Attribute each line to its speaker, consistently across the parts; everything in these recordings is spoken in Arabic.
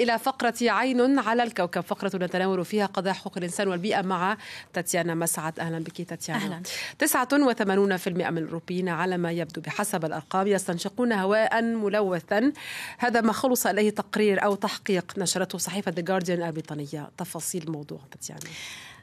Speaker 1: إلى فقرة عين على الكوكب. فقرة نتناول فيها قضايا حقوق الإنسان والبيئة مع تاتيانا مسعد. أهلا بك تاتيانا. أهلا. 89% من الأوروبيين على ما يبدو بحسب الأرقام يستنشقون هواء ملوثا هذا ما خلص إليه تقرير أو تحقيق نشرته صحيفة The Guardian البريطانية. تفاصيل الموضوع تاتيانا.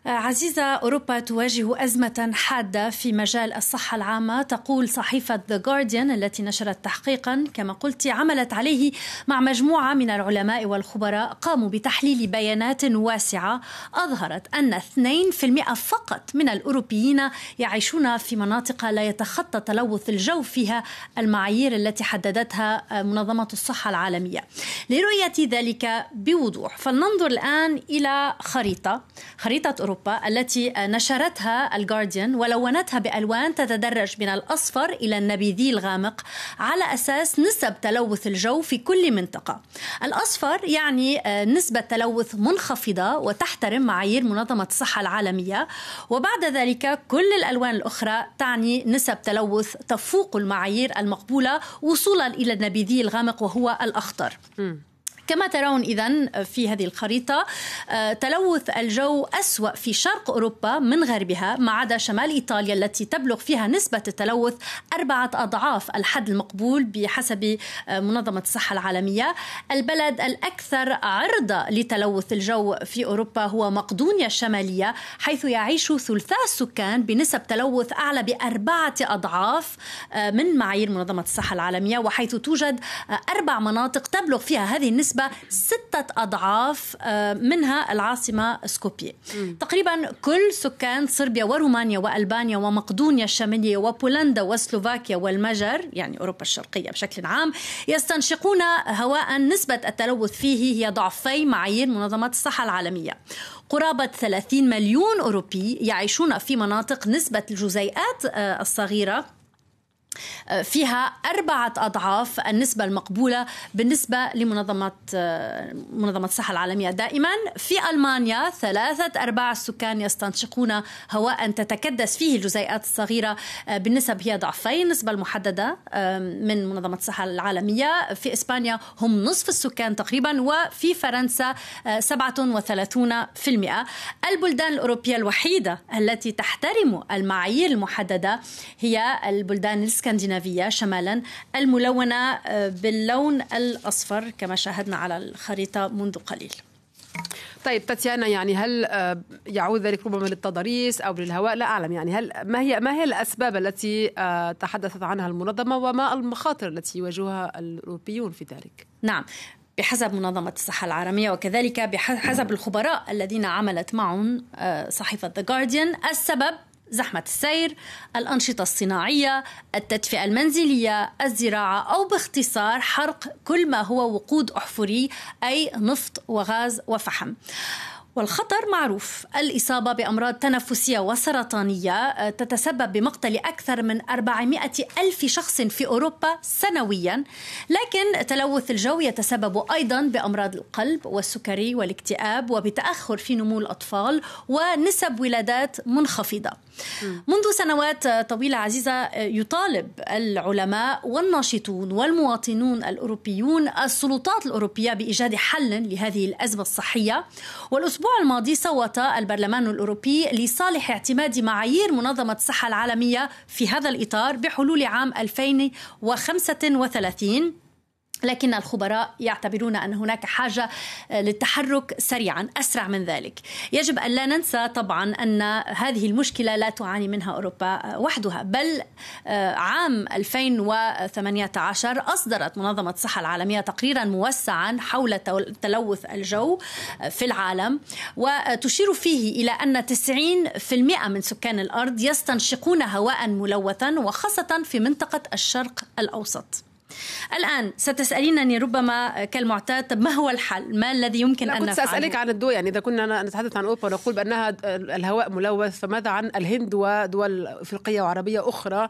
Speaker 2: عزيزة أوروبا تواجه أزمة حادة في مجال الصحة العامة تقول صحيفة The Guardian التي نشرت تحقيقا كما قلت عملت عليه مع مجموعة من العلماء والخبراء قاموا بتحليل بيانات واسعة. أظهرت أن 2% فقط من الأوروبيين يعيشون في مناطق لا يتخطى تلوث الجو فيها المعايير التي حددتها منظمة الصحة العالمية. لرؤية ذلك بوضوح فلننظر الآن إلى خريطة. خريطة أوروبا التي نشرتها الجارديان ولونتها بألوان تتدرج من الأصفر إلى النبيذي الغامق على أساس نسب تلوث الجو في كل منطقة. الأصفر يعني آه، نسبة تلوث منخفضة وتحترم معايير منظمة الصحة العالمية. وبعد ذلك كل الألوان الأخرى تعني نسب تلوث تفوق المعايير المقبولة وصولا إلى النبيذي الغامق وهو الأخضر. كما ترون إذا في هذه الخريطة آه، تلوث الجو أسوأ في شرق أوروبا من غربها ما عدا شمال إيطاليا التي تبلغ فيها نسبة التلوث أربعة أضعاف الحد المقبول بحسب آه، منظمة الصحة العالمية. البلد الأكثر عرضة لتلوث الجو في أوروبا هو مقدونيا الشمالية حيث يعيش ثلثاء السكان بنسب تلوث أعلى بأربعة أضعاف آه، من معايير منظمة الصحة العالمية وحيث توجد أربع مناطق تبلغ فيها هذه النسبة بنسبة ستة أضعاف آه، منها العاصمة سكوبية تقريبا كل سكان صربيا ورومانيا وألبانيا ومقدونيا الشمالية وبولندا وسلوفاكيا والمجر يعني أوروبا الشرقية بشكل عام يستنشقون هواء نسبة التلوث فيه هي ضعفي معايير منظمة الصحة العالمية. قرابة 30 مليون أوروبي يعيشون في مناطق نسبة الجزيئات آه، الصغيرة. فيها أربعة أضعاف النسبة المقبولة بالنسبة لمنظمة منظمة الصحة العالمية. دائما في ألمانيا ثلاثة أرباع السكان يستنشقون هواء تتكدس فيه الجزيئات الصغيرة بالنسب هي ضعفي. النسبة المحددة من منظمة الصحة العالمية. في إسبانيا هم نصف السكان تقريبا وفي فرنسا 37% البلدان الأوروبية الوحيدة التي تحترم المعايير المحددة هي البلدان الإسكندنافية. شمالا الملونة آه، باللون الأصفر كما شاهدنا على الخريطة منذ قليل
Speaker 1: طيب تاتيانا يعني هل آه، يعود ذلك ربما للتضاريس أو للهواء لا أعلم يعني هل ما هي ما هي الأسباب التي آه، تحدثت عنها المنظمة وما المخاطر التي يواجهها الأوروبيون في ذلك؟
Speaker 2: نعم بحسب منظمة الصحة العالمية وكذلك بحسب الخبراء الذين عملت معهم صحيفة The Guardian السبب زحمة السير، الأنشطة الصناعية، التدفئة المنزلية، الزراعة أو باختصار حرق كل ما هو وقود أحفوري أي نفط وغاز وفحم. والخطر معروف. الإصابة بأمراض تنفسية وسرطانية آه، تتسبب بمقتل أكثر من 400 ألف شخص في أوروبا سنويا. لكن تلوث الجو يتسبب أيضا بأمراض القلب والسكري والاكتئاب وبتأخر في نمو الأطفال ونسب ولادات منخفضة. منذ سنوات طويلة عزيزة يطالب العلماء والناشطون والمواطنون الأوروبيون السلطات الأوروبية بإيجاد حل لهذه الأزمة الصحية. والأسبوع الماضي صوت البرلمان الأوروبي لصالح اعتماد معايير منظمة الصحة العالمية في هذا الإطار بحلول عام 2035 لكن الخبراء يعتبرون أن هناك حاجة آه، للتحرك سريعا أسرع من ذلك. يجب أن لا ننسى طبعا أن هذه المشكلة لا تعاني منها أوروبا آه، وحدها بل آه، عام 2018 أصدرت منظمة الصحة العالمية تقريرا موسعا حول تلوث الجو في العالم وتشير فيه إلى أن 90% من سكان الأرض يستنشقون هواء ملوثا وخاصة في منطقة الشرق الأوسط. الآن ستسألينني ربما كالمعتاد ما هو الحل؟ ما الذي يمكن أن
Speaker 1: نفعله كنت سأسألك عن الدول يعني إذا كنا نتحدث عن أوروبا ونقول بأنها الهواء ملوث فماذا عن الهند ودول أفريقية وعربية أخرى؟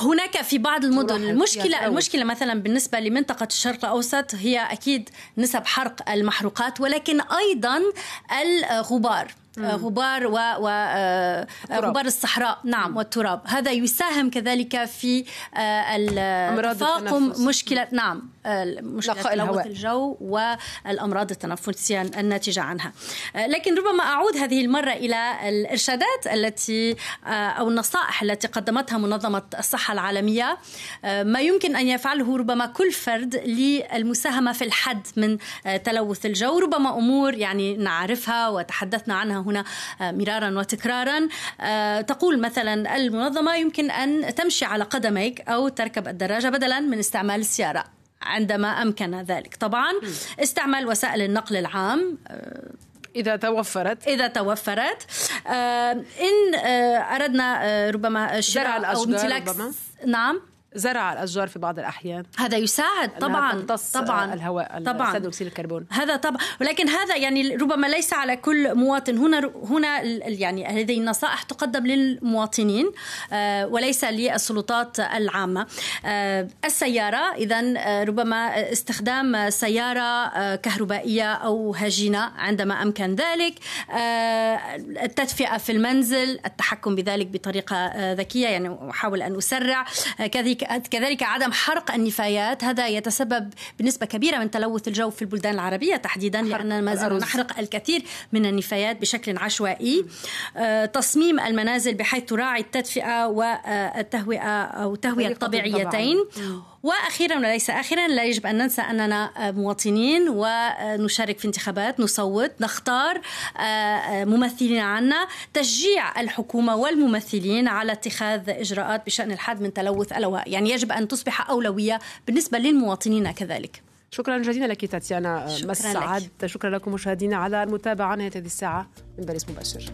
Speaker 2: هناك في بعض المدن المشكلة المشكلة مثلا بالنسبة لمنطقة الشرق الأوسط هي أكيد نسب حرق المحروقات ولكن أيضا الغبار. غبار و, و آه، غبار الصحراء. نعم والتراب. هذا يساهم كذلك في آه، تفاقم مشكلة نعم مشكلة تلوث الجو والأمراض التنفسية الناتجة عنها. لكن ربما أعود هذه المرة إلى الإرشادات التي أو النصائح التي قدمتها منظمة الصحة العالمية. ما يمكن أن يفعله ربما كل فرد للمساهمة في الحد من تلوث الجو. ربما أمور يعني نعرفها وتحدثنا عنها هنا مرارا وتكرارا. تقول مثلا المنظمة يمكن أن تمشي على قدميك أو تركب الدراجة بدلا من استعمال السيارة عندما أمكن ذلك. طبعا استعمال وسائل النقل العام
Speaker 1: إذا توفرت.
Speaker 2: إذا توفرت. إن أردنا ربما شراء أو امتلاك نعم.
Speaker 1: زرع الأشجار في بعض الأحيان.
Speaker 2: هذا يساعد طبعا
Speaker 1: طبعا الهواء طبعا. ثاني أكسيد الكربون.
Speaker 2: هذا طبعا ولكن هذا يعني ربما ليس على كل مواطن. هنا هنا يعني هذه النصائح تقدم للمواطنين وليس للسلطات العامة. السيارة اذا ربما استخدام سيارة كهربائية أو هجينة عندما أمكن ذلك. التدفئة في المنزل التحكم بذلك بطريقة ذكية يعني أحاول أن أسرع. كذلك كذلك عدم حرق النفايات. هذا يتسبب بنسبة كبيرة من تلوث الجو في البلدان العربية تحديدا لأننا ما زلنا نحرق الكثير من النفايات بشكل عشوائي. تصميم المنازل بحيث تراعي التدفئة والتهوئة أو تهوية الطبيعيتين. وأخيرا وليس أخيرا لا يجب أن ننسى أننا مواطنين ونشارك في انتخابات نصوت نختار ممثلين عنا. تشجيع الحكومة والممثلين على اتخاذ إجراءات بشأن الحد من تلوث الهواء يعني يجب أن تصبح أولوية بالنسبة للمواطنين كذلك.
Speaker 1: شكرا جزيلا لك تاتيانا مسعد. شكرا لكم مشاهدينا على المتابعة نهاية هذه الساعة من باريس مباشر.